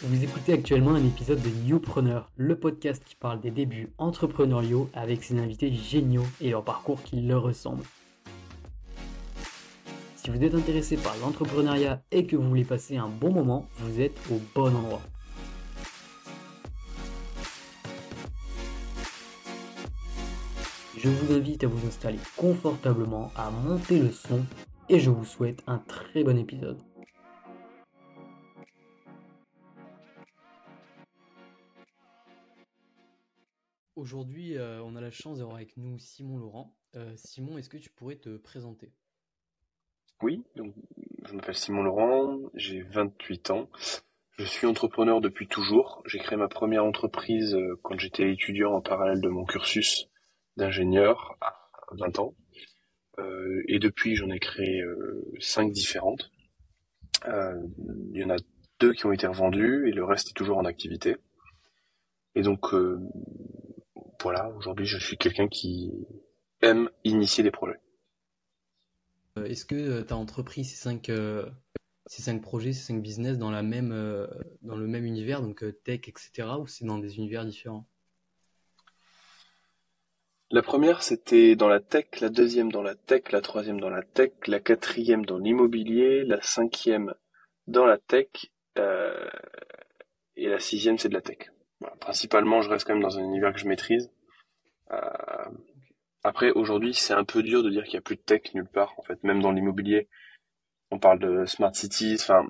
Vous écoutez actuellement un épisode de Newpreneur, le podcast qui parle des débuts entrepreneuriaux avec ses invités géniaux et leur parcours qui leur ressemble. Si vous êtes intéressé par l'entrepreneuriat et que vous voulez passer un bon moment, vous êtes au bon endroit. Je vous invite à vous installer confortablement, à monter le son et je vous souhaite un très bon épisode. Aujourd'hui, euh, on a la chance d'avoir avec nous Simon Laurent. Euh, Simon, est-ce que tu pourrais te présenter? Oui, donc, je m'appelle Simon Laurent, j'ai 28 ans. Je suis entrepreneur depuis toujours. J'ai créé ma première entreprise euh, quand j'étais étudiant en parallèle de mon cursus d'ingénieur à 20 ans. et depuis, j'en ai créé cinq différentes. Il y en a deux qui ont été revendues et le reste est toujours en activité. Et donc, voilà, aujourd'hui, je suis quelqu'un qui aime initier des projets. Euh, est-ce que tu as entrepris ces cinq, euh, ces cinq projets, ces cinq business dans, la même, euh, dans le même univers, donc tech, etc., ou c'est dans des univers différents? La première, c'était dans la tech, la deuxième dans la tech, la troisième dans la tech, la quatrième dans l'immobilier, la cinquième dans la tech, et la sixième, c'est de la tech principalement, je reste quand même dans un univers que je maîtrise. Euh, après, aujourd'hui, c'est un peu dur de dire qu'il n'y a plus de tech nulle part. En fait, même dans l'immobilier, on parle de smart cities. Enfin,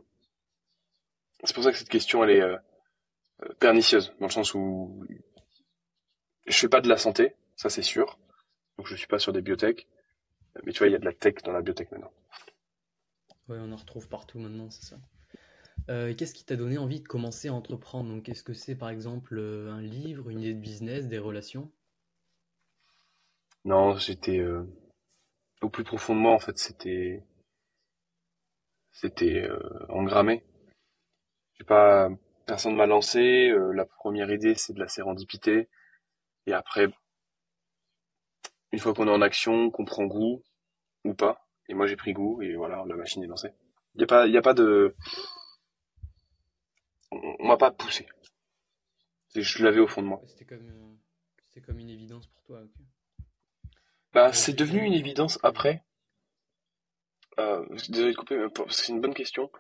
c'est pour ça que cette question, elle est euh, euh, pernicieuse, dans le sens où je fais pas de la santé, ça c'est sûr. Donc je suis pas sur des biotech. Mais tu vois, il y a de la tech dans la biotech maintenant. Ouais, on en retrouve partout maintenant, c'est ça. Euh, qu'est-ce qui t'a donné envie de commencer à entreprendre? Donc, Qu'est-ce que c'est par exemple euh, un livre, une idée de business, des relations? Non, j'étais euh, au plus profond de moi en fait, c'était c'était engrammé. J'ai pas personne m'a lancé. la première idée c'est de la sérendipité et après une fois qu'on est en action, qu'on prend goût ou pas. Et moi j'ai pris goût et voilà, la machine est lancée. Il y a pas y a pas de on m'a pas poussé. Je l'avais au fond de moi. C'était comme, euh, comme une évidence pour toi. Bah, c'est devenu une évidence après. Euh, désolé de couper, parce que c'est une bonne question.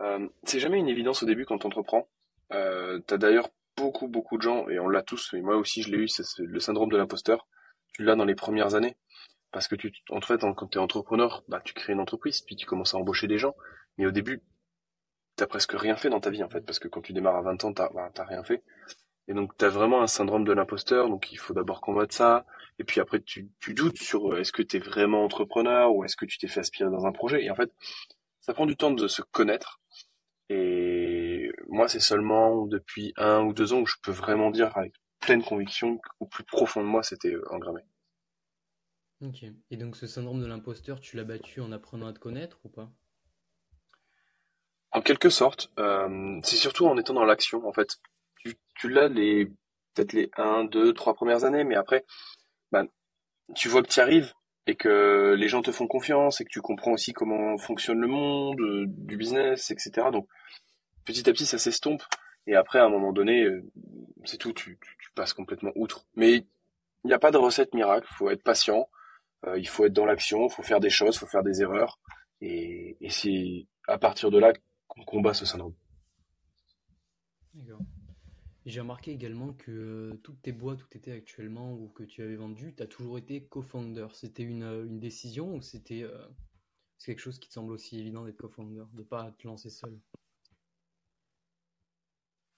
Euh, c'est jamais une évidence au début quand on entreprend. Euh, T'as d'ailleurs beaucoup, beaucoup de gens, et on l'a tous, et moi aussi je l'ai eu, c'est le syndrome de l'imposteur. Tu l'as dans les premières années. Parce que tu, en fait, quand tu es entrepreneur, bah, tu crées une entreprise, puis tu commences à embaucher des gens. Mais au début, t'as presque rien fait dans ta vie en fait, parce que quand tu démarres à 20 ans, t'as bah, rien fait. Et donc t'as vraiment un syndrome de l'imposteur, donc il faut d'abord combattre ça, et puis après tu, doutes sur euh, est-ce que t'es vraiment entrepreneur ou est-ce que tu t'es fait aspirer dans un projet. Et en fait, ça prend du temps de se connaître. Et moi, c'est seulement depuis un ou deux ans où je peux vraiment dire avec pleine conviction qu'au plus profond de moi, c'était euh, engrammé. Ok. Et donc ce syndrome de l'imposteur, tu l'as battu en apprenant à te connaître ou pas? Quelque sorte, euh, c'est surtout en étant dans l'action, en fait. Tu, l'as les peut-être les 1, 2, 3 premières années, mais après, bah, tu vois que tu arrives et que les gens te font confiance et que tu comprends aussi comment fonctionne le monde, euh, du business, etc. Donc, petit à petit, ça s'estompe. Et après, à un moment donné, euh, c'est tout, tu, tu, passes complètement outre. Mais il n'y a pas de recette miracle, il faut être patient, il faut être dans l'action, il faut faire des choses, il faut faire des erreurs. Et, et c'est à partir de là qu'on combat ce syndrome. D'accord. J'ai remarqué également que euh, toutes tes boîtes où tu étais actuellement ou que tu avais vendu, tu as toujours été co-founder. C'était une, euh, une, décision ou c'était euh, quelque chose qui te semble aussi évident d'être co-founder, de ne pas te lancer seul?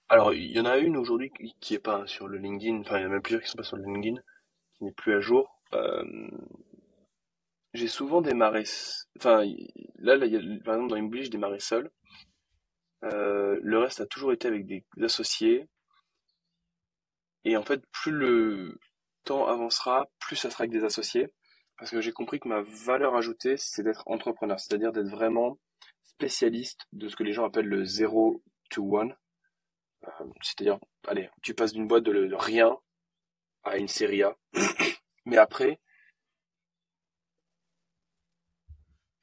Alors, il y en a une aujourd'hui qui n'est pas sur le LinkedIn, enfin, il y en a même plusieurs qui sont pas sur le LinkedIn, qui n'est plus à jour. j'ai souvent démarré, enfin, là, là y a, par exemple, dans l'immobilier, j'ai démarré seul. Euh, le reste a toujours été avec des associés. Et en fait, plus le temps avancera, plus ça sera avec des associés. Parce que j'ai compris que ma valeur ajoutée, c'est d'être entrepreneur, c'est-à-dire d'être vraiment spécialiste de ce que les gens appellent le 0 to 1. Euh, c'est-à-dire, allez, tu passes d'une boîte de, rien à une série A. Mais après,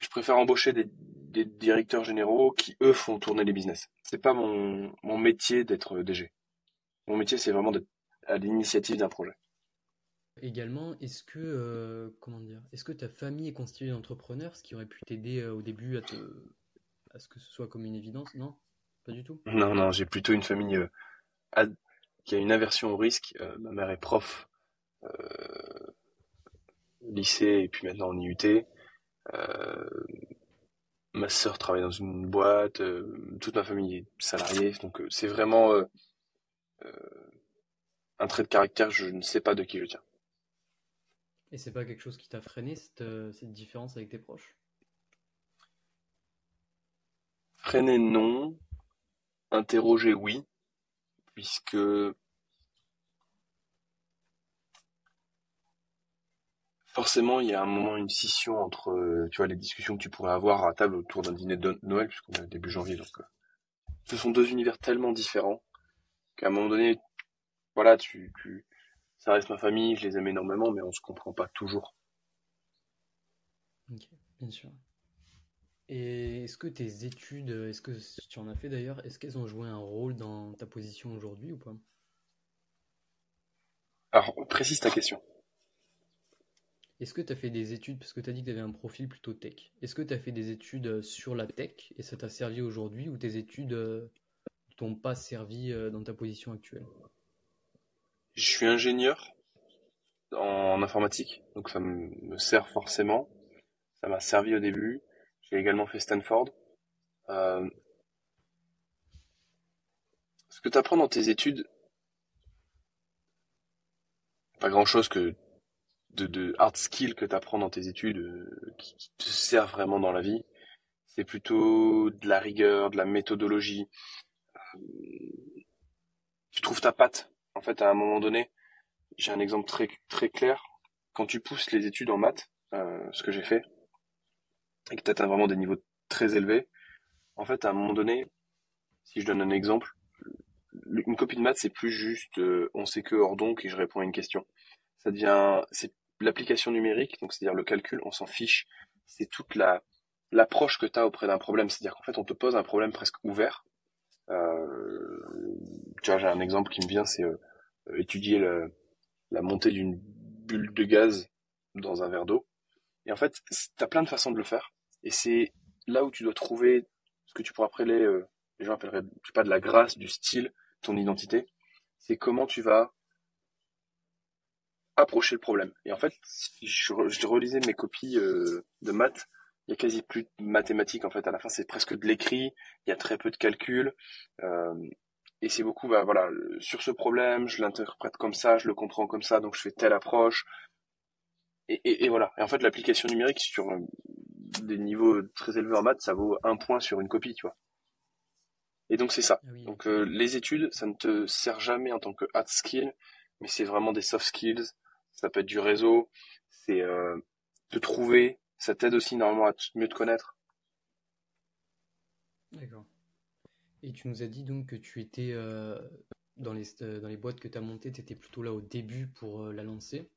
je préfère embaucher des, des directeurs généraux qui, eux, font tourner les business. C'est pas mon, mon métier d'être DG. Mon métier, c'est vraiment d'être à l'initiative d'un projet. Également, est-ce que, euh, comment dire, est-ce que ta famille est constituée d'entrepreneurs, ce qui aurait pu t'aider euh, au début à, te, à ce que ce soit comme une évidence Non? Pas du tout? Non, non, j'ai plutôt une famille euh, qui a une aversion au risque. ma mère est prof, lycée et puis maintenant en IUT. Ma sœur travaille dans une boîte, toute ma famille est salariée, donc c'est vraiment un trait de caractère, je ne sais pas de qui je tiens. Et c'est pas quelque chose qui t'a freiné, cette, euh, cette, différence avec tes proches? Freiné, non. Interroger, oui. Puisque forcément, il y a un moment, une scission entre, euh, tu vois, les discussions que tu pourrais avoir à table autour d'un dîner de Noël, puisqu'on est début janvier, donc euh, ce sont deux univers tellement différents qu'à un moment donné, voilà, tu, tu, ça reste ma famille, je les aime énormément, mais on se comprend pas toujours. Ok, bien sûr. Et est-ce que tes études, est-ce que tu en as fait d'ailleurs, est-ce qu'elles ont joué un rôle dans ta position aujourd'hui ou pas? Alors, précise ta question. Est-ce que tu as fait des études, parce que tu as dit que tu avais un profil plutôt tech, est-ce que tu as fait des études sur la tech et ça t'a servi aujourd'hui ou tes études ne euh, t'ont pas servi euh, dans ta position actuelle? Je suis ingénieur en informatique, donc ça me sert forcément. Ça m'a servi au début. J'ai également fait Stanford. Euh, ce que tu apprends dans tes études, pas grand chose que de, hard skill que tu apprends dans tes études euh, qui, te sert vraiment dans la vie. C'est plutôt de la rigueur, de la méthodologie. Euh, tu trouves ta patte en fait, à un moment donné, j'ai un exemple très, très clair. Quand tu pousses les études en maths, euh, ce que j'ai fait, et que tu atteins vraiment des niveaux très élevés, en fait, à un moment donné, si je donne un exemple, une copie de maths, c'est plus juste on sait que hors donc et je réponds à une question. Ça devient, l'application numérique, donc c'est-à-dire le calcul, on s'en fiche. C'est toute la l'approche que tu as auprès d'un problème. C'est-à-dire qu'en fait, on te pose un problème presque ouvert. Euh, tu vois, j'ai un exemple qui me vient, c'est euh, étudier la montée d'une bulle de gaz dans un verre d'eau. Et en fait, tu as plein de façons de le faire. Et c'est là où tu dois trouver ce que tu pourrais appeler, euh, les gens appelleraient, pas, de la grâce, du style, ton identité. C'est comment tu vas approcher le problème. Et en fait, je, je relisais mes copies euh, de maths, il y a quasi plus de mathématiques en fait. À la fin, c'est presque de l'écrit. Il y a très peu de calcul. Euh, et c'est beaucoup, bah, voilà, sur ce problème, je l'interprète comme ça, je le comprends comme ça, donc je fais telle approche. Et, et, voilà. Et en fait, l'application numérique sur euh, des niveaux très élevés en maths, ça vaut un point sur une copie, tu vois. Et donc c'est ça. Ah donc euh, les études, ça ne te sert jamais en tant que hard skill, mais c'est vraiment des soft skills. Ça peut être du réseau, c'est euh, de trouver. Ça t'aide aussi normalement à mieux te connaître. D'accord. Et tu nous as dit donc que tu étais euh, dans, les, euh, dans les boîtes que tu as montées, tu étais plutôt là au début pour euh, la lancer.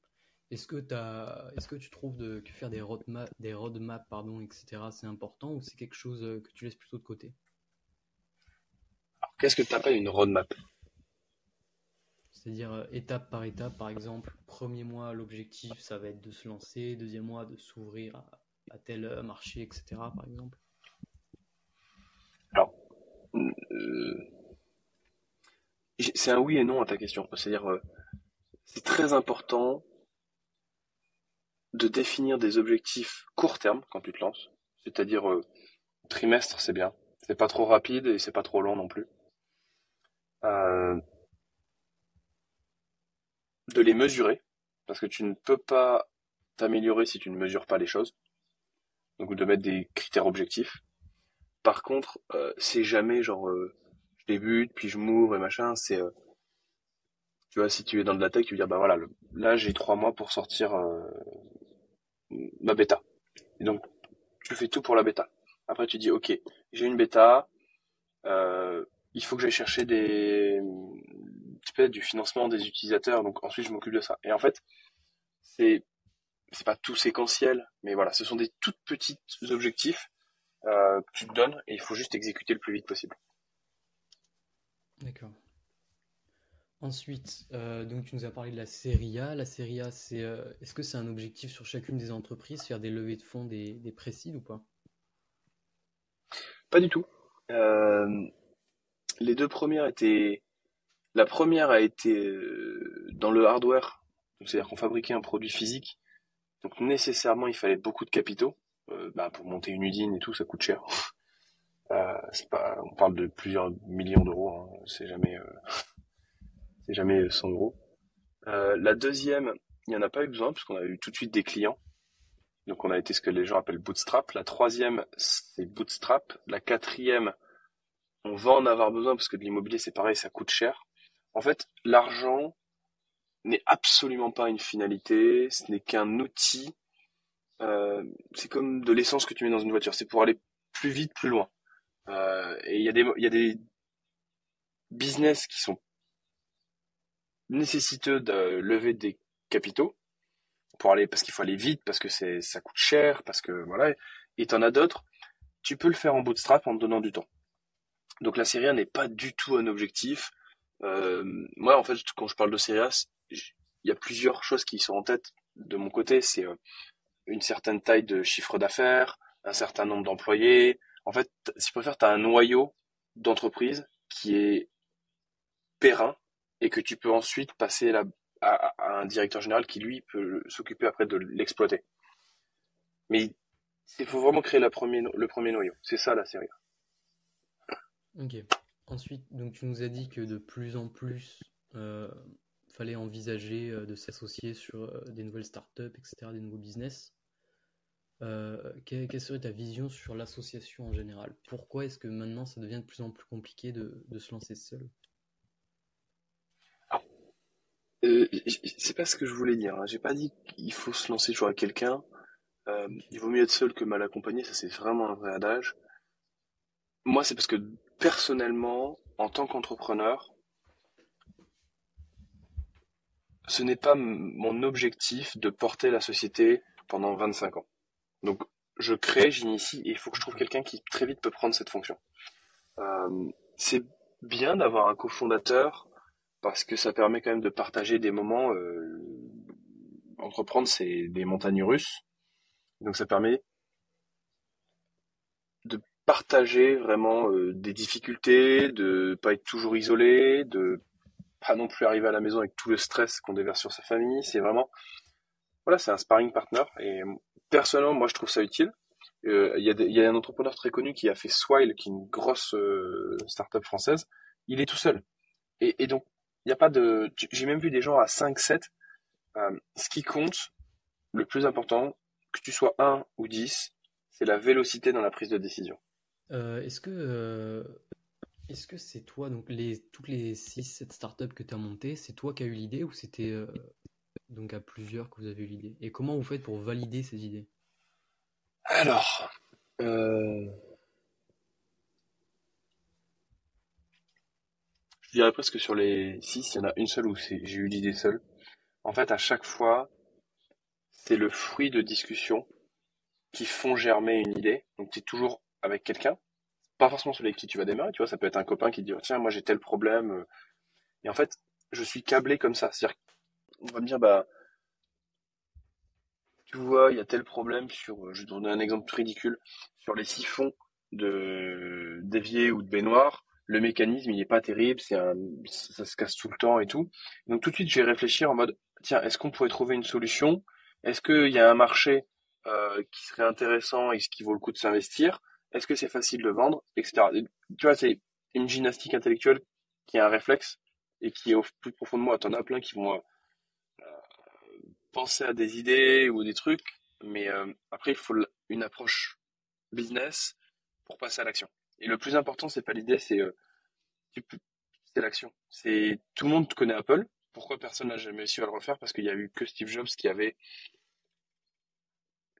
Est-ce que, est que tu trouves de, que faire des roadmaps, des roadmaps pardon, etc., c'est important ou c'est quelque chose que tu laisses plutôt de côté? Qu'est-ce que tu appelles une roadmap? C'est-à-dire étape par étape, par exemple, premier mois, l'objectif, ça va être de se lancer, deuxième mois, de s'ouvrir à, tel marché, etc., par exemple euh, c'est un oui et non à ta question. C'est-à-dire, euh, c'est très important de définir des objectifs court terme quand tu te lances. C'est-à-dire, euh, trimestre, c'est bien. C'est pas trop rapide et c'est pas trop long non plus. De les mesurer, parce que tu ne peux pas t'améliorer si tu ne mesures pas les choses. Donc de mettre des critères objectifs. Par contre, c'est jamais genre je débute, puis je m'ouvre et machin. C'est, euh, tu vois, si tu es dans de la tech, tu veux dire, bah voilà, là j'ai trois mois pour sortir euh, ma bêta. Et donc, tu fais tout pour la bêta. Après, tu dis, ok, j'ai une bêta, euh, il faut que j'aille chercher des, du financement des utilisateurs. Donc ensuite, je m'occupe de ça. Et en fait, c'est, c'est pas tout séquentiel, mais voilà, ce sont des toutes petites objectifs euh, que tu te donnes et il faut juste exécuter le plus vite possible. D'accord. Ensuite, euh, donc tu nous as parlé de la série A. La série A, c'est euh, est-ce que c'est un objectif sur chacune des entreprises, faire des levées de fonds, des, des précides ou pas? Pas du tout. Les deux premières étaient. La première a été euh, dans le hardware, c'est-à-dire qu'on fabriquait un produit physique, donc nécessairement il fallait beaucoup de capitaux. Euh, bah, pour monter une usine et tout, ça coûte cher. Euh, c'est pas, on parle de plusieurs millions d'euros, hein. c'est jamais, euh, c'est jamais 100 euros. Euh, la deuxième, il n'y en a pas eu besoin puisqu'on a eu tout de suite des clients. Donc on a été ce que les gens appellent bootstrap. La troisième, c'est bootstrap. La quatrième, on va en avoir besoin parce que de l'immobilier, c'est pareil, ça coûte cher. En fait, l'argent n'est absolument pas une finalité, ce n'est qu'un outil. Euh, c'est comme de l'essence que tu mets dans une voiture, c'est pour aller plus vite, plus loin. Euh, et il y a des, business qui sont nécessiteux de lever des capitaux pour aller, parce qu'il faut aller vite, parce que ça coûte cher, parce que voilà. Et t'en as d'autres, tu peux le faire en bootstrap en te donnant du temps. Donc la série n'est pas du tout un objectif. Euh, moi, en fait, quand je parle de série A, il y a plusieurs choses qui sont en tête de mon côté. C'est euh, une certaine taille de chiffre d'affaires, un certain nombre d'employés. En fait, si je préfère, tu as un noyau d'entreprise qui est périn et que tu peux ensuite passer à un directeur général qui, lui, peut s'occuper après de l'exploiter. Mais il faut vraiment créer la premier, le premier noyau. C'est ça la série. Ok. Ensuite, donc tu nous as dit que de plus en plus, euh, fallait envisager euh, de s'associer sur euh, des nouvelles startups, etc., des nouveaux business. Euh, quelle, serait ta vision sur l'association en général? Pourquoi est-ce que maintenant ça devient de plus en plus compliqué de, de se lancer seul? Alors, euh, c'est pas ce que je voulais dire. Hein. J'ai pas dit qu'il faut se lancer toujours avec quelqu'un. Il vaut mieux être seul que mal accompagné. Ça, c'est vraiment un vrai adage. Moi, c'est parce que personnellement, en tant qu'entrepreneur, ce n'est pas mon objectif de porter la société pendant 25 ans. Donc, je crée, j'initie, et il faut que je trouve quelqu'un qui très vite peut prendre cette fonction. Euh, c'est bien d'avoir un cofondateur parce que ça permet quand même de partager des moments. Euh, entreprendre, c'est des montagnes russes. Donc, ça permet partager vraiment euh, des difficultés, de pas être toujours isolé, de pas non plus arriver à la maison avec tout le stress qu'on déverse sur sa famille. C'est vraiment, voilà, c'est un sparring partner. Et personnellement, moi, je trouve ça utile. Euh, Il y, y a un entrepreneur très connu qui a fait Swile, qui est une grosse euh, startup française. Il est tout seul. Et, et donc, il n'y a pas de. J'ai même vu des gens à 5, 7. Euh, ce qui compte, le plus important, que tu sois un ou 10, c'est la vélocité dans la prise de décision. Euh, est-ce que euh, est-ce que c'est toi, donc les toutes les 6-7 startups que tu as montées, c'est toi qui as eu l'idée ou c'était euh, donc à plusieurs que vous avez eu l'idée? Et comment vous faites pour valider ces idées? Alors, je dirais presque que sur les 6, il y en a une seule où j'ai eu l'idée seule. En fait, à chaque fois, c'est le fruit de discussions qui font germer une idée. Donc, tu es toujours avec quelqu'un, pas forcément celui avec qui tu vas démarrer, tu vois, ça peut être un copain qui te dit, tiens, moi j'ai tel problème. euh. Et en fait, je suis câblé comme ça. C'est-à-dire qu'on va me dire, bah, tu vois, il y a tel problème sur, euh, je vais te donner un exemple tout ridicule, sur les siphons de d'évier ou de baignoire, le mécanisme il est pas terrible, c'est un, ça, se casse tout le temps et tout. Donc tout de suite je vais réfléchir en mode, tiens, est-ce qu'on pourrait trouver une solution? Est-ce qu'il y a un marché euh, qui serait intéressant et qui vaut le coup de s'investir? Est-ce que c'est facile de vendre, etc. Et tu vois, c'est une gymnastique intellectuelle qui est un réflexe et qui est au plus profond de moi. T'en as plein qui vont euh, penser à des idées ou des trucs, mais euh, après il faut une approche business pour passer à l'action. Et le plus important, c'est pas l'idée, c'est euh, l'action. C'est tout le monde connaît Apple. Pourquoi personne n'a jamais à le refaire? Parce qu'il y a eu que Steve Jobs qui avait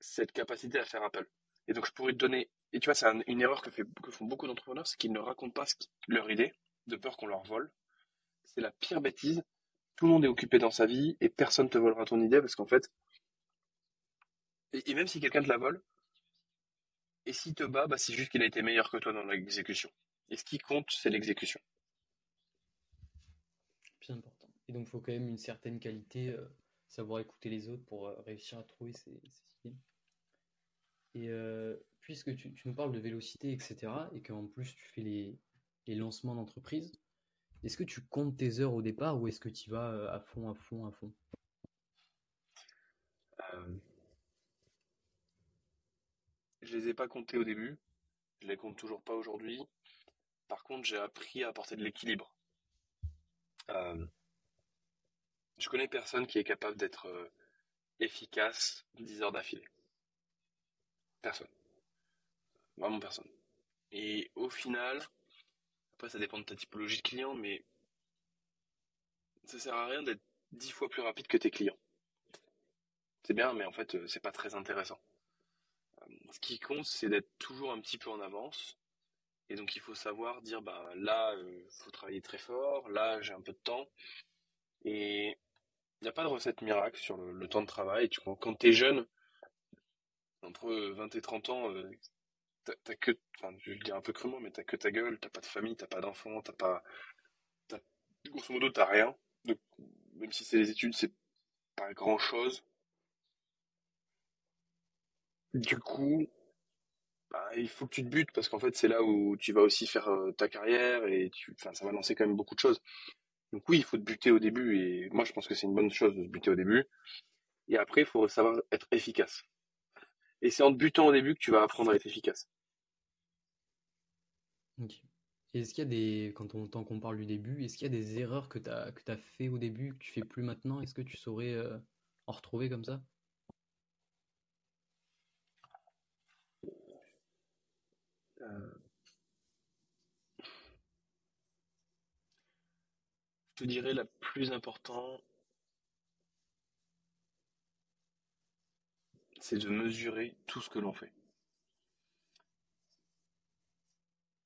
cette capacité à faire Apple. Et donc je pourrais te donner. Et tu vois, c'est un- une erreur que, font beaucoup d'entrepreneurs, c'est qu'ils ne racontent pas leur idée, de peur qu'on leur vole. C'est la pire bêtise. Tout le monde est occupé dans sa vie et personne te volera ton idée parce qu'en fait, et, même si quelqu'un te la vole, Et s'il te bat, bah, c'est juste qu'il a été meilleur que toi dans l'exécution. Et ce qui compte, c'est l'exécution. Bien important. Et donc, il faut quand même une certaine qualité, euh, savoir écouter les autres pour euh, réussir à trouver ses, skills. Et euh, puisque tu, nous parles de vélocité, etc., et qu'en plus tu fais les, lancements d'entreprise, est-ce que tu comptes tes heures au départ ou est-ce que tu vas à fond, à fond, à fond? Je les ai pas comptés au début, je les compte toujours pas aujourd'hui. Par contre, j'ai appris à apporter de l'équilibre. Euh, je connais personne qui est capable d'être euh, efficace 10 heures d'affilée. Personne. Vraiment personne. Et au final, après ça dépend de ta typologie de client, mais ça sert à rien d'être 10 fois plus rapide que tes clients. C'est bien, mais en fait, euh, c'est pas très intéressant ce qui compte, c'est d'être toujours un petit peu en avance. Et donc il faut savoir dire bah là il euh, faut travailler très fort, là j'ai un peu de temps. Et il n'y a pas de recette miracle sur le, temps de travail. Tu, quand tu es jeune, entre 20 et 30 ans, euh, t'as que, enfin je vais le dire un peu crûment, mais t'as que ta gueule, t'as pas de famille, t'as pas d'enfants, t'as pas. grosso modo t'as rien. Donc même si c'est les études, c'est pas grand chose. Du coup, bah, il faut que tu te butes parce qu'en fait, c'est là où tu vas aussi faire euh, ta carrière et tu, ça va lancer quand même beaucoup de choses. Donc oui, il faut te buter au début et moi, je pense que c'est une bonne chose de se buter au début. Et après, il faut savoir être efficace. Et c'est en te butant au début que tu vas apprendre à être efficace. Est-ce qu'il y a des, quand on, tant qu'on parle du début, est-ce qu'il y a des erreurs que tu as, que as fait au début que tu fais plus maintenant? Est-ce que tu saurais euh, en retrouver comme ça? Euh, je te dirais la plus importante, c'est de mesurer tout ce que l'on fait.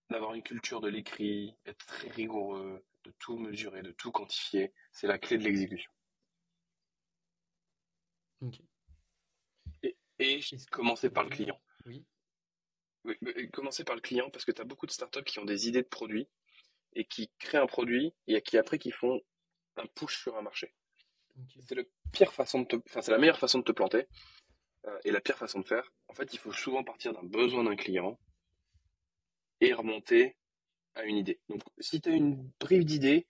D'avoir une culture de l'écrit, être très rigoureux, de tout mesurer, de tout quantifier, c'est la clé de l'exécution. Et, et commencer par le client. Oui. Oui, commencer par le client parce que tu as beaucoup de startups qui ont des idées de produits et qui créent un produit et qui après qui font un push sur un marché. C'est la pire façon de te, enfin c'est la meilleure façon de te planter euh, et la pire façon de faire. En fait, il faut souvent partir d'un besoin d'un client et remonter à une idée. Donc, si tu as une brive d'idée,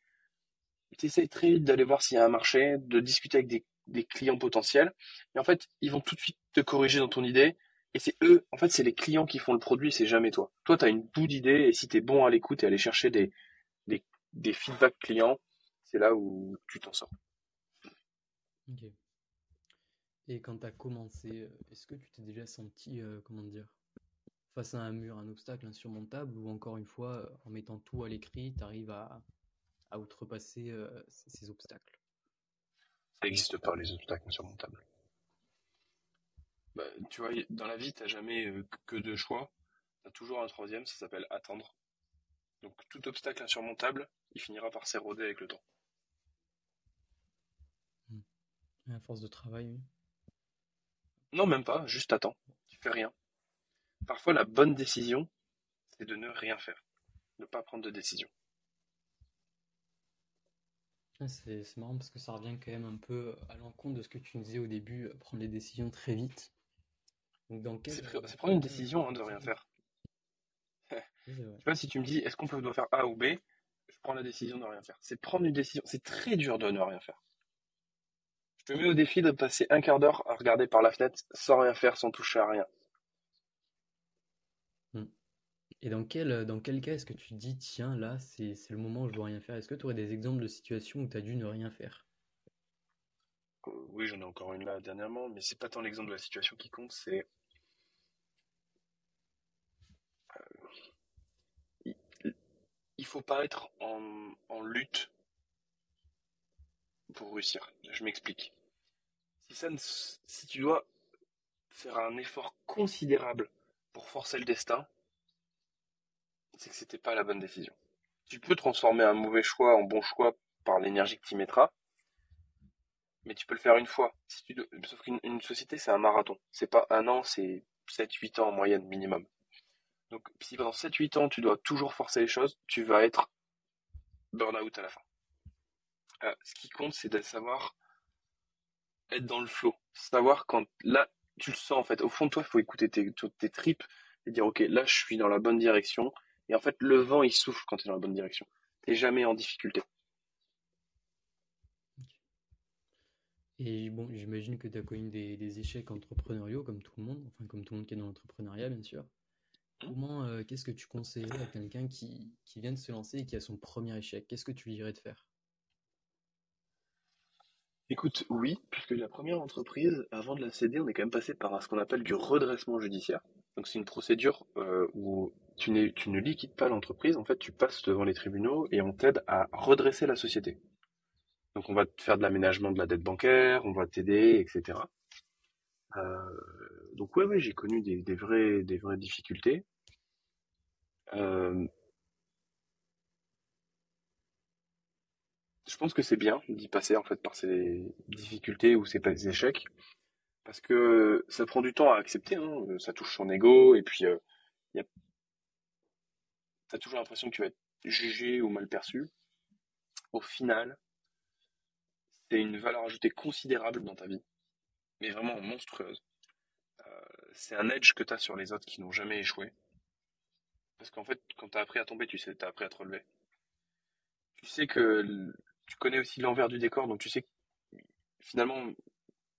tu très vite d'aller voir s'il y a un marché, de discuter avec des, clients potentiels. Et en fait, ils vont tout de suite te corriger dans ton idée et c'est eux, en fait, c'est les clients qui font le produit, c'est jamais toi. Toi, tu as une bout d'idée, et si tu es bon à l'écoute et aller chercher des, des, feedbacks clients, c'est là où tu t'en sors. Ok. Et quand tu as commencé, euh, est-ce que tu t'es déjà senti, euh, comment dire, face à un mur, un obstacle insurmontable, ou encore une fois, euh, en mettant tout à l'écrit, tu arrives à, à outrepasser ces obstacles? Ça n'existe pas, les obstacles insurmontables. Bah, tu vois, dans la vie, tu n'as jamais euh, que deux choix. Tu as toujours un troisième, ça s'appelle attendre. Donc tout obstacle insurmontable, il finira par s'éroder avec le temps. Hmm. À force de travail, oui. Non, même pas, juste attends. Tu fais rien. Parfois, la bonne décision, c'est de ne rien faire. Ne pas prendre de décision. C'est marrant parce que ça revient quand même un peu à l'encontre de ce que tu disais au début, euh, prendre les décisions très vite. C'est prendre une décision hein, de rien faire. tu vois, si tu me dis est-ce qu'on doit faire A ou B, je prends la décision de rien faire. C'est prendre une décision. C'est très dur de ne rien faire. Je te mets au défi de passer un quart d'heure à regarder par la fenêtre sans rien faire, sans toucher à rien. Hmm. Et dans quel, dans quel cas est-ce que tu te dis, tiens, là, c'est le moment où je dois rien faire? Est-ce que tu aurais des exemples de situations où tu as dû ne rien faire? Euh, Oui, j'en ai encore une là dernièrement, mais c'est pas tant l'exemple de la situation qui compte, c'est il faut pas être en, lutte pour réussir. Je m'explique. Si, tu dois faire un effort considérable pour forcer le destin, c'est que c'était pas la bonne décision. Tu peux transformer un mauvais choix en bon choix par l'énergie que tu mettras, mais tu peux le faire une fois. Sauf qu'une société, c'est un marathon. C'est pas un an, c'est 7-8 ans en moyenne minimum. Donc, si pendant 7-8 ans, tu dois toujours forcer les choses, tu vas être burn-out à la fin. Euh, ce qui compte, c'est de savoir être dans le flow. Savoir quand, là, tu le sens, en fait. Au fond de toi, il faut écouter tes, tes tripes et dire, OK, là, je suis dans la bonne direction. Et en fait, le vent, il souffle quand tu es dans la bonne direction. T'es jamais en difficulté. Et bon, j'imagine que tu as connu des, échecs entrepreneuriaux comme tout le monde, enfin comme tout le monde qui est dans l'entrepreneuriat, bien sûr. Comment, euh, qu'est-ce que tu conseillerais à quelqu'un qui, qui vient de se lancer et qui a son premier échec? Qu'est-ce que tu lui dirais de faire? Écoute, oui, puisque la première entreprise, avant de la céder, on est quand même passé par ce qu'on appelle du redressement judiciaire. Donc c'est une procédure euh, où tu, ne liquides pas l'entreprise, en fait tu passes devant les tribunaux et on t'aide à redresser la société. Donc on va te faire de l'aménagement de la dette bancaire, on va t'aider, etc. Euh, donc ouais, ouais j'ai connu des, des, vraies, des vraies difficultés. Euh, je pense que c'est bien d'y passer en fait par ces difficultés ou ces échecs parce que ça prend du temps à accepter, hein, ça touche son ego et puis euh, t'as toujours l'impression que tu vas être jugé ou mal perçu. Au final, c'est une valeur ajoutée considérable dans ta vie, mais vraiment monstrueuse. Euh, c'est un edge que tu as sur les autres qui n'ont jamais échoué. Parce qu'en fait, quand tu as appris à tomber, tu sais, tu as appris à te relever. Tu sais que tu connais aussi l'envers du décor, donc tu sais que finalement,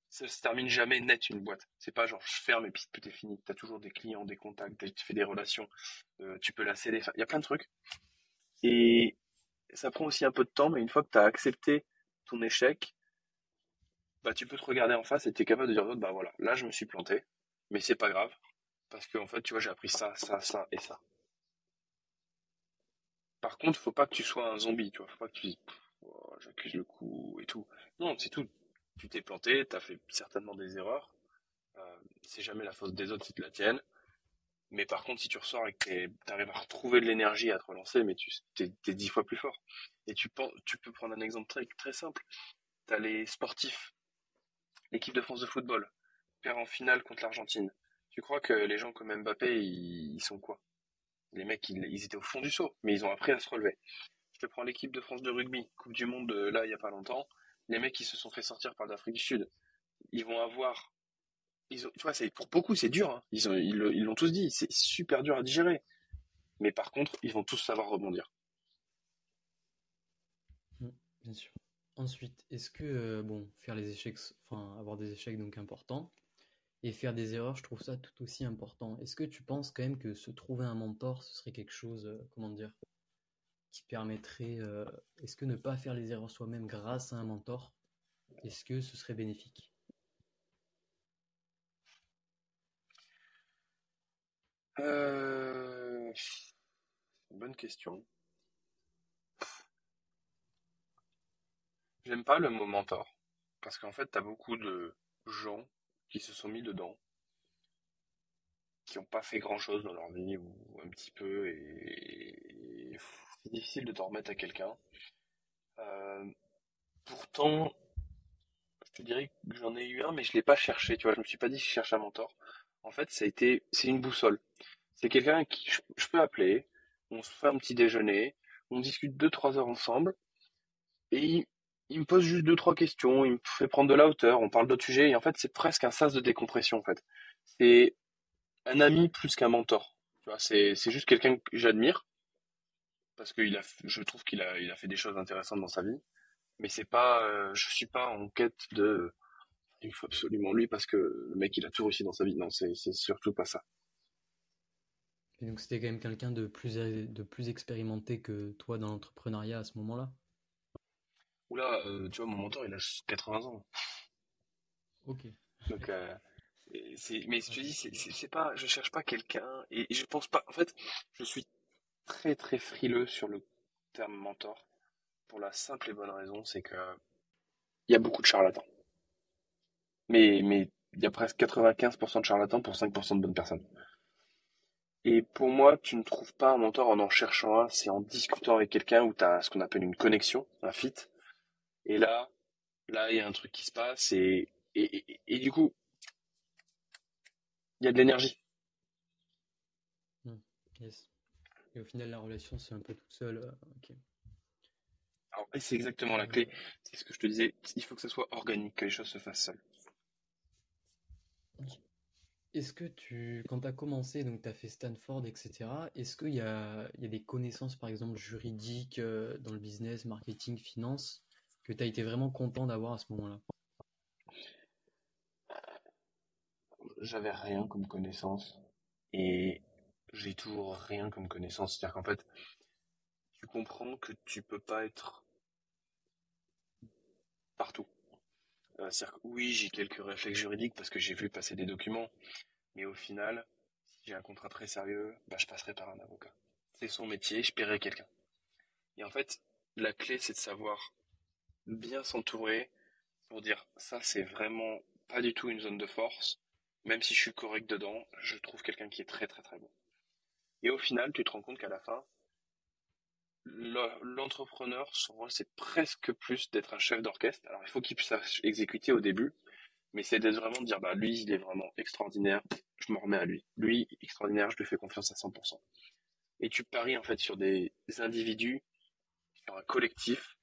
ça se termine jamais net une boîte. C'est pas genre je ferme et puis tout est fini. Tu as toujours des clients, des contacts, tu fais des relations, euh, tu peux la céder. Il y a plein de trucs. Et ça prend aussi un peu de temps, mais une fois que tu as accepté ton échec, bah, tu peux te regarder en face et tu es capable de dire, bah voilà, là je me suis planté, mais c'est pas grave, parce que en fait, tu vois, j'ai appris ça, ça, ça et ça. Par contre, faut pas que tu sois un zombie, tu vois, faut pas que tu j'accuse le coup et tout. Non, c'est tout. Tu t'es planté, tu as fait certainement des erreurs. Euh, c'est jamais la faute des autres si tu la tiennent. Mais par contre, si tu ressors et que tu arrives à retrouver de l'énergie à te relancer, mais tu es, dix fois plus fort. Et tu, peux prendre un exemple très, très simple. Tu as les sportifs, l'équipe de France de football, perd en finale contre l'Argentine. Tu crois que les gens comme Mbappé, ils, sont quoi? Les mecs, ils, étaient au fond du saut, mais ils ont appris à se relever. Je te prends l'équipe de France de rugby, Coupe du Monde, euh, là, il n'y a pas longtemps. Les mecs, qui se sont fait sortir par l'Afrique du Sud. Ils vont avoir tu vois, pour beaucoup, c'est dur. Hein. Ils, ont, ils, l'ont tous dit. C'est super dur à digérer. Mais par contre, ils vont tous savoir rebondir. Bien sûr. Ensuite, est-ce que, euh, bon, faire les échecs, enfin, avoir des échecs donc important, et faire des erreurs, je trouve ça tout aussi important. Est-ce que tu penses quand même que se trouver un mentor, ce serait quelque chose, euh, comment dire, qui permettrait, euh, est-ce que ne pas faire les erreurs soi-même grâce à un mentor, est-ce que ce serait bénéfique? Euh... Bonne question. J'aime pas le mot mentor. Parce qu'en fait, t'as beaucoup de gens qui se sont mis dedans, qui n'ont pas fait grand chose dans leur vie, ou un petit peu, et, c'est difficile de t'en remettre à quelqu'un. Euh, pourtant, je te dirais que j'en ai eu un, mais je l'ai pas cherché, tu vois, je me suis pas dit que je cherche un mentor. En fait, ça a été, c'est une boussole. C'est quelqu'un qui je, peux appeler, on se fait un petit déjeuner, on discute deux trois heures ensemble, et il, me pose juste deux trois questions, il me fait prendre de la hauteur, on parle d'autres sujets, et en fait c'est presque un sas de décompression en fait. C'est un ami plus qu'un mentor. C'est juste quelqu'un que j'admire parce que il a, je trouve qu'il a, il a fait des choses intéressantes dans sa vie, mais c'est pas, euh, je suis pas en quête de, il faut absolument lui parce que le mec il a tout réussi dans sa vie. Non, c'est c'est surtout pas ça. Et donc c'était quand même quelqu'un de plus, de plus expérimenté que toi dans l'entrepreneuriat à ce moment-là? Oula, euh, tu vois, mon mentor, il a 80 ans. Ok. Donc, euh, c'est, mais je te dis, c'est, pas, je cherche pas quelqu'un, et, je pense pas, en fait, je suis très très frileux sur le terme mentor, pour la simple et bonne raison, c'est que il y a beaucoup de charlatans. Mais, mais il y a presque 95% de charlatans pour 5% de bonnes personnes. Et pour moi, tu ne trouves pas un mentor en en cherchant un, c'est en discutant avec quelqu'un où tu as ce qu'on appelle une connexion, un fit. Et là, là, il y a un truc qui se passe et, et, et, du coup, il y a de l'énergie. Hmm. Et au final, la relation, c'est un peu toute seule. euh, ok. Alors, c'est exactement la clé. C'est ce que je te disais. Il faut que ça soit organique, que les choses se fassent seules. Est-ce que tu, quand tu as commencé, donc tu as fait Stanford, etc., est-ce qu'il y a, il y a des connaissances, par exemple, juridiques euh, dans le business, marketing, finance, que tu as été vraiment content d'avoir à ce moment-là? J'avais rien comme connaissance et j'ai toujours rien comme connaissance. C'est-à-dire qu'en fait, tu comprends que tu peux pas être partout. Euh, c'est-à-dire que oui, j'ai quelques réflexes juridiques parce que j'ai vu passer des documents, mais au final, si j'ai un contrat très sérieux, bah, je passerai par un avocat. C'est son métier, je paierai quelqu'un. Et en fait, la clé, c'est de savoir bien s'entourer pour dire ça, c'est vraiment pas du tout une zone de force. Même si je suis correct dedans, je trouve quelqu'un qui est très très très bon. Et au final, tu te rends compte qu'à la fin, le- l'entrepreneur, son rôle, c'est presque plus d'être un chef d'orchestre. Alors, il faut qu'il puisse exécuter au début, mais c'est vraiment de dire, bah, lui, il est vraiment extraordinaire, je m'en remets à lui. Lui, extraordinaire, je lui fais confiance à 100%. Et tu paries, en fait, sur des individus, sur un collectif,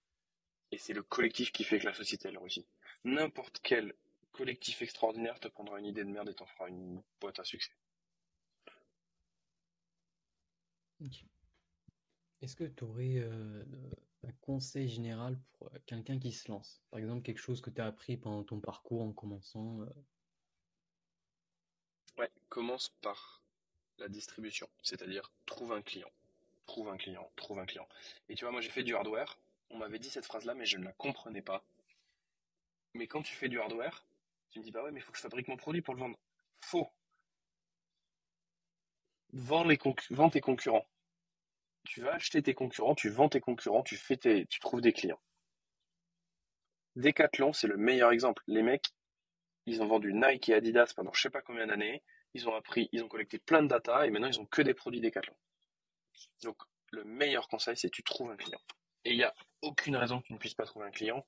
et c'est le collectif qui fait que la société, elle réussit. N'importe quel collectif extraordinaire te prendra une idée de merde et t'en fera une boîte à succès. Est-ce que tu aurais euh, un conseil général pour euh, quelqu'un qui se lance? Par exemple, quelque chose que tu as appris pendant ton parcours en commençant. euh, Ouais, commence par la distribution, c'est-à-dire trouve un client, trouve un client, trouve un client. Et tu vois, moi j'ai fait du hardware, on m'avait dit cette phrase-là, mais je ne la comprenais pas. Mais quand tu fais du hardware, tu me dis, bah ouais, mais il faut que je fabrique mon produit pour le vendre. Faux. Vends, tes concurrents. Tu vas acheter tes concurrents, tu vends tes concurrents, tu fais tes, tu trouves des clients. Decathlon, c'est le meilleur exemple. Les mecs, ils ont vendu Nike et Adidas pendant je sais pas combien d'années. Ils ont appris, ils ont collecté plein de data et maintenant ils ont que des produits Decathlon. Donc, le meilleur conseil, c'est tu trouves un client. Et il n'y a aucune raison que tu ne puisses pas trouver un client.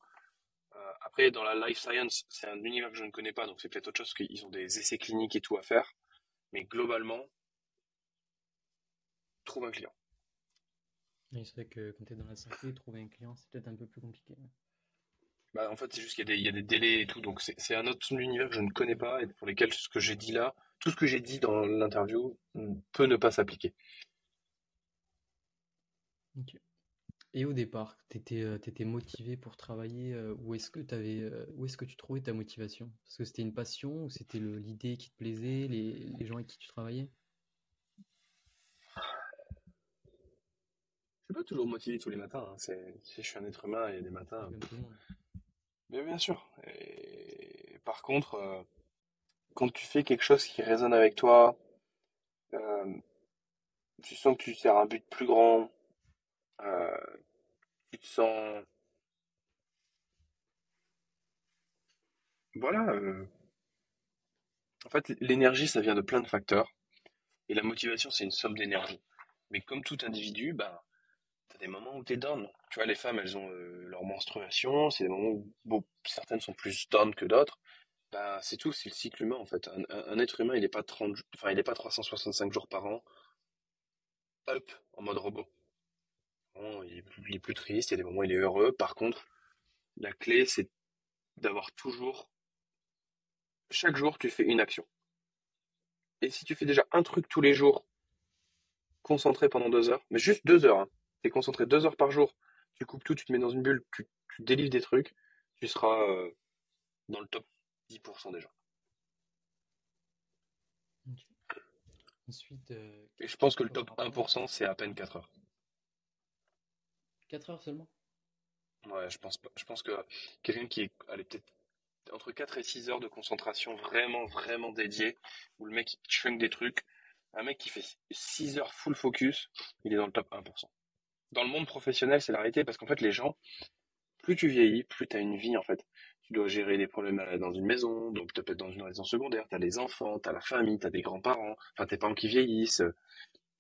Euh, après, dans la life science, c'est un univers que je ne connais pas, donc c'est peut-être autre chose qu'ils ont des essais cliniques et tout à faire. Mais globalement, trouve un client. et c'est vrai que quand tu es dans la santé, trouver un client, c'est peut-être un peu plus compliqué. Bah, en fait, c'est juste qu'il y a des, il y a des délais et tout, donc c'est un autre univers que je ne connais pas et pour lesquels ce que j'ai dit là, tout ce que j'ai dit dans l'interview mm, peut ne pas s'appliquer. Ok. Et au départ, tu étais, motivé pour travailler, euh, où est-ce que euh, où est-ce que tu trouvais ta motivation? Parce que c'était une passion, ou c'était l'idée qui te plaisait, les, les gens avec qui tu travaillais? Suis pas toujours motivé tous les matins, hein, c'est, si je suis un être humain, il y a des matins. Mais bien sûr. Et par contre, euh, quand tu fais quelque chose qui résonne avec toi, euh, tu sens que tu sers un but plus grand, euh, tu te sens, voilà. en fait, l'énergie, ça vient de plein de facteurs, et la motivation, c'est une somme d'énergie. Mais comme tout individu, bah, t'as des moments où t'es down. Tu vois, les femmes, elles ont euh, leur menstruation, c'est des moments où bon, certaines sont plus down que d'autres. Bah, c'est tout, c'est le cycle humain en fait. Un, être humain, il est pas 30, jou- enfin, il pas 365 jours par an, up, en mode robot. Bon, il est plus, il est plus triste, il y a des moments où il est heureux. Par contre, la clé, c'est d'avoir toujours, chaque jour, tu fais une action. Et si tu fais déjà un truc tous les jours, concentré pendant deux heures, mais juste deux heures, hein, t'es concentré deux heures par jour, tu coupes tout, tu te mets dans une bulle, tu, tu délivres des trucs, tu seras euh, dans le top 10% déjà. Ok. Ensuite, euh, Et je pense que le top rapport- 1%, c'est à peine 4 heures. 4 heures seulement? Ouais, je pense pas. Je pense que quelqu'un qui est, allez, peut-être entre 4 et 6 heures de concentration vraiment, vraiment dédié, où le mec il chunk des trucs, un mec qui fait 6 heures full focus, il est dans le top 1%. Dans le monde professionnel, c'est la réalité parce qu'en fait, les gens, plus tu vieillis, plus tu as une vie en fait. Tu dois gérer des problèmes euh, dans une maison, donc tu peux être dans une résidence secondaire, tu as des enfants, tu as la famille, tu as des grands-parents, enfin tes parents qui vieillissent.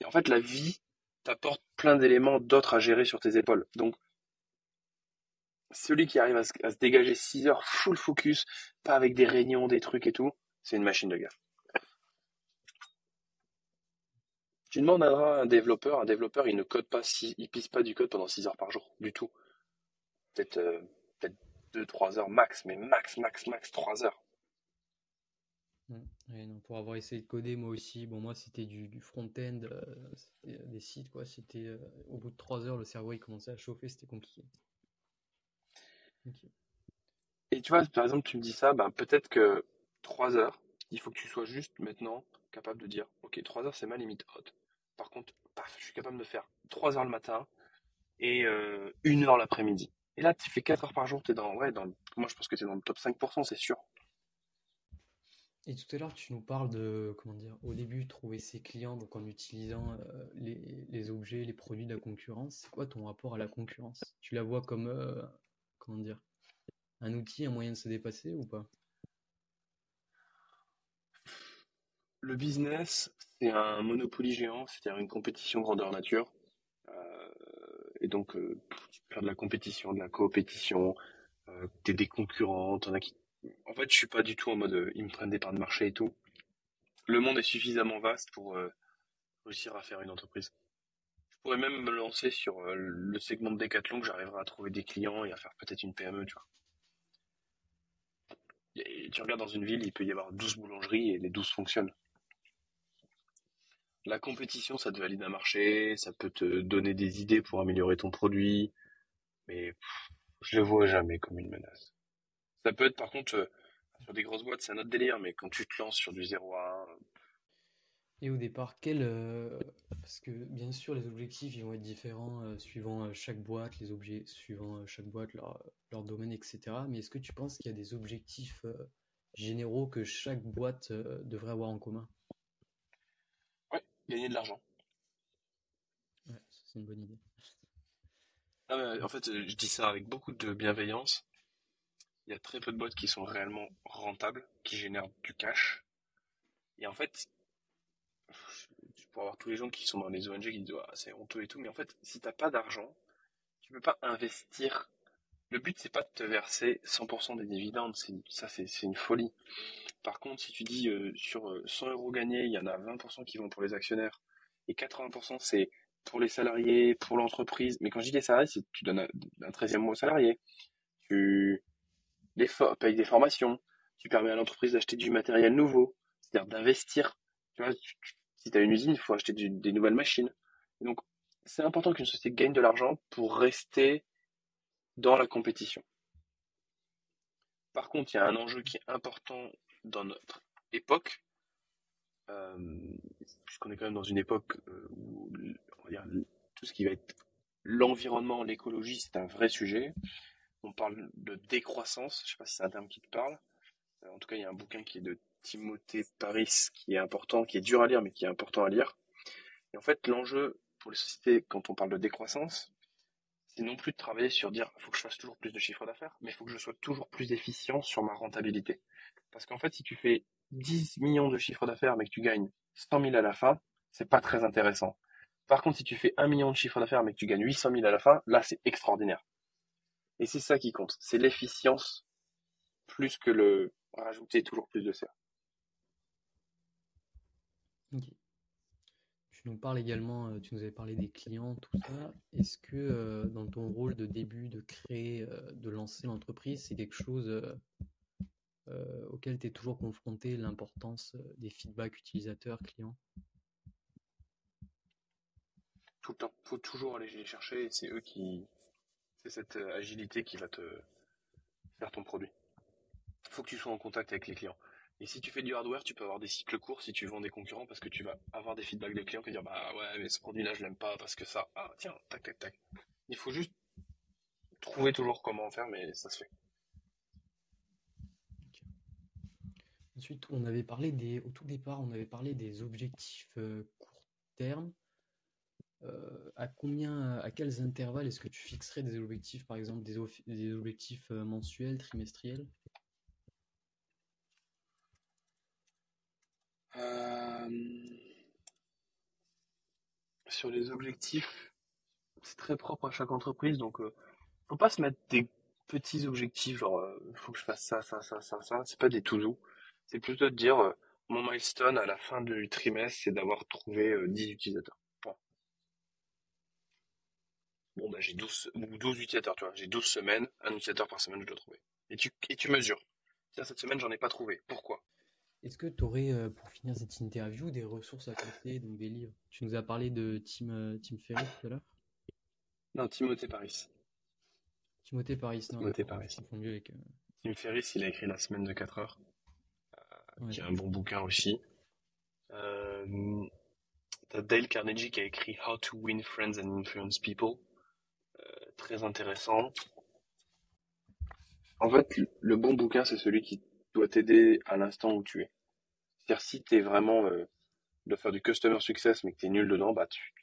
Et en fait, la vie t'apporte plein d'éléments d'autres à gérer sur tes épaules. Donc, celui qui arrive à se, à se dégager 6 heures full focus, pas avec des réunions, des trucs et tout, c'est une machine de guerre. Tu demanderas à un développeur, un développeur, il ne code pas, si, il pisse pas du code pendant 6 heures par jour, du tout. Peut-être euh, peut-être 2-3 heures max, mais max, max, max 3 heures. non, pour avoir essayé de coder, moi aussi, bon, moi c'était du, front-end, euh, euh, des sites, quoi. C'était au bout de 3 heures, le cerveau il commençait à chauffer, c'était compliqué. Et tu vois, par exemple, tu me dis ça, ben, peut-être que 3 heures, il faut que tu sois juste maintenant capable de dire, ok, 3 heures c'est ma limite haute. Par contre, paf, je suis capable de faire 3 heures le matin et euh, 1 heure l'après-midi. Et là, tu fais 4 heures par jour, tu es dans, ouais, dans, moi je pense que tu es dans le top 5%, c'est sûr. Et tout à l'heure, tu nous parles de, comment dire, au début, trouver ses clients donc en utilisant euh, les, les, objets, les produits de la concurrence. C'est quoi ton rapport à la concurrence? Tu la vois comme, euh, comment dire, un outil, un moyen de se dépasser ou pas? Le business, c'est un monopoly géant, c'est-à-dire une compétition grandeur nature. Euh, et donc, euh, tu peux faire de la compétition, de la coopétition, euh, t'es des concurrents, t'en as qui... En fait, je suis pas du tout en mode ils me prennent des parts de marché et tout. Le monde est suffisamment vaste pour réussir à faire une entreprise. Je pourrais même me lancer sur le segment de Decathlon que j'arriverai à trouver des clients et à faire peut-être une PME, tu vois. Tu regardes dans une ville, il peut y avoir 12 boulangeries et les 12 fonctionnent. La compétition, ça te valide un marché, ça peut te donner des idées pour améliorer ton produit, mais je le vois jamais comme une menace. Ça peut être par contre euh, sur des grosses boîtes, c'est un autre délire, mais quand tu te lances sur du 0 à 1. Et au départ, quel euh, parce que bien sûr les objectifs vont être différents euh, suivant chaque boîte, les objets suivant chaque boîte, leur domaine, etc. Mais est-ce que tu penses qu'il y a des objectifs généraux que chaque boîte devrait avoir en commun? Gagner de l'argent. Ouais, c'est une bonne idée. en fait, je dis ça avec beaucoup de bienveillance. Il y a très peu de boîtes qui sont réellement rentables, qui génèrent du cash. Et en fait, tu peux avoir tous les gens qui sont dans les ONG qui disent ah, c'est honteux et tout, mais en fait, si t'as pas d'argent, tu peux pas investir. Le but c'est pas de te verser 100% des dividendes, ça c'est une folie. Par contre, si tu dis euh, sur 100 euh, euros gagnés, il y en a 20% qui vont pour les actionnaires et 80% c'est pour les salariés, pour l'entreprise. Mais quand je dis les salariés, c'est tu donnes un, 13e mois aux salariés. Tu les payes des formations. Tu permets à l'entreprise d'acheter du matériel nouveau, c'est-à-dire d'investir. Tu vois, si tu as une usine, il faut acheter des nouvelles machines. donc, c'est important qu'une société gagne de l'argent pour rester dans la compétition. Par contre, il y a un enjeu qui est important dans notre époque, euh, puisqu'on est quand même dans une époque euh, où tout ce qui va être l'environnement, l'écologie, c'est un vrai sujet. On parle de décroissance, je sais pas si c'est un terme qui te parle. Euh, en tout cas, il y a un bouquin qui est de Timothée Paris qui est important, qui est dur à lire, mais qui est important à lire. Et en fait, l'enjeu pour les sociétés, quand on parle de décroissance, c'est non plus de travailler sur dire, faut que je fasse toujours plus de chiffre d'affaires, mais il faut que je sois toujours plus efficient sur ma rentabilité. Parce qu'en fait, si tu fais 10 millions de chiffre d'affaires mais que tu gagnes 100 000 à la fin, c'est pas très intéressant. Par contre, si tu fais 1 million de chiffre d'affaires mais que tu gagnes 800 000 à la fin, là, c'est extraordinaire. Et c'est ça qui compte. C'est l'efficience plus que le rajouter toujours plus de serre. Tu nous parles également, euh, tu nous avais parlé des clients, tout ça. Est-ce que euh, dans ton rôle de début, de créer, euh, de lancer l'entreprise, c'est quelque chose auquel tu es toujours confronté, l'importance des feedbacks utilisateurs, clients? Tout le temps. Faut toujours aller les chercher c'est eux qui. C'est cette agilité qui va te faire ton produit. Il faut que tu sois en contact avec les clients. Et si tu fais du hardware, tu peux avoir des cycles courts si tu vends des concurrents parce que tu vas avoir des feedbacks des clients qui dire bah ouais mais ce produit là je l'aime pas parce que ça ah tiens tac tac tac. Il faut juste trouver toujours comment faire mais ça se fait. Ensuite, on avait parlé des, au tout départ, on avait parlé des objectifs euh, court terme. Euh, à combien, à quels intervalles est-ce que tu fixerais des objectifs, par exemple des, des objectifs euh, mensuels, trimestriels? Sur les objectifs, c'est très propre à chaque entreprise, donc faut pas se mettre des petits objectifs, genre faut que je fasse ça, ça, ça, ça, ça. C'est pas des to-do. C'est plutôt de dire, euh, Mon milestone à la fin du trimestre, c'est d'avoir trouvé 10 utilisateurs. Bon, bah, j'ai 12, ou 12 utilisateurs, tu vois. J'ai 12 semaines, un utilisateur par semaine, je dois trouver. Et tu, et tu mesures. Tiens, cette semaine, j'en ai pas trouvé. Pourquoi? Est-ce que tu aurais, euh, pour finir cette interview, des ressources à conseiller, donc des livres? Tu nous as parlé de Tim, euh, Tim Ferriss tout à l'heure Non, Timothée Paris. Timothée Paris, non Timothée Paris. Mieux avec, euh, Tim Ferriss, il a écrit La semaine de 4 heures, qui est un bon bouquin aussi. Euh, T'as Dale Carnegie qui a écrit How to Win Friends and Influence People. très intéressant. En fait, le bon bouquin, c'est celui qui doit t'aider à l'instant où tu es. C'est-à-dire, si tu es vraiment euh, de faire du customer success, mais que tu es nul dedans, bah, tu,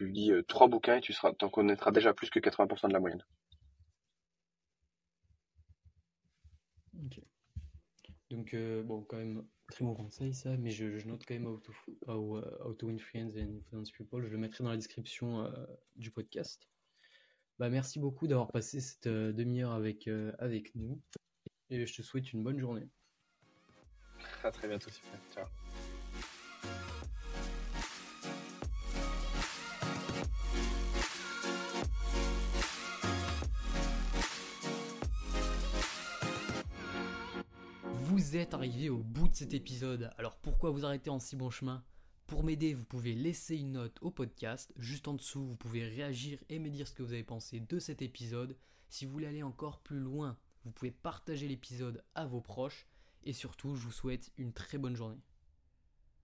lis euh, trois bouquins et tu seras, t'en connaîtras déjà plus que 80% de la moyenne. Ok. Donc, euh, bon, quand même, très bon conseil ça, mais je, note quand même How to, to Win Friends and Influence People. Je le mettrai dans la description euh, du podcast. Bah, merci beaucoup d'avoir passé cette demi-heure avec, avec nous. Et je te souhaite une bonne journée. À très bientôt, super. Ciao. Vous êtes arrivé au bout de cet épisode, alors pourquoi vous arrêter en si bon chemin? Pour m'aider, vous pouvez laisser une note au podcast. Juste en dessous, vous pouvez réagir et me dire ce que vous avez pensé de cet épisode. Si vous voulez aller encore plus loin, vous pouvez partager l'épisode à vos proches. Et surtout, je vous souhaite une très bonne journée.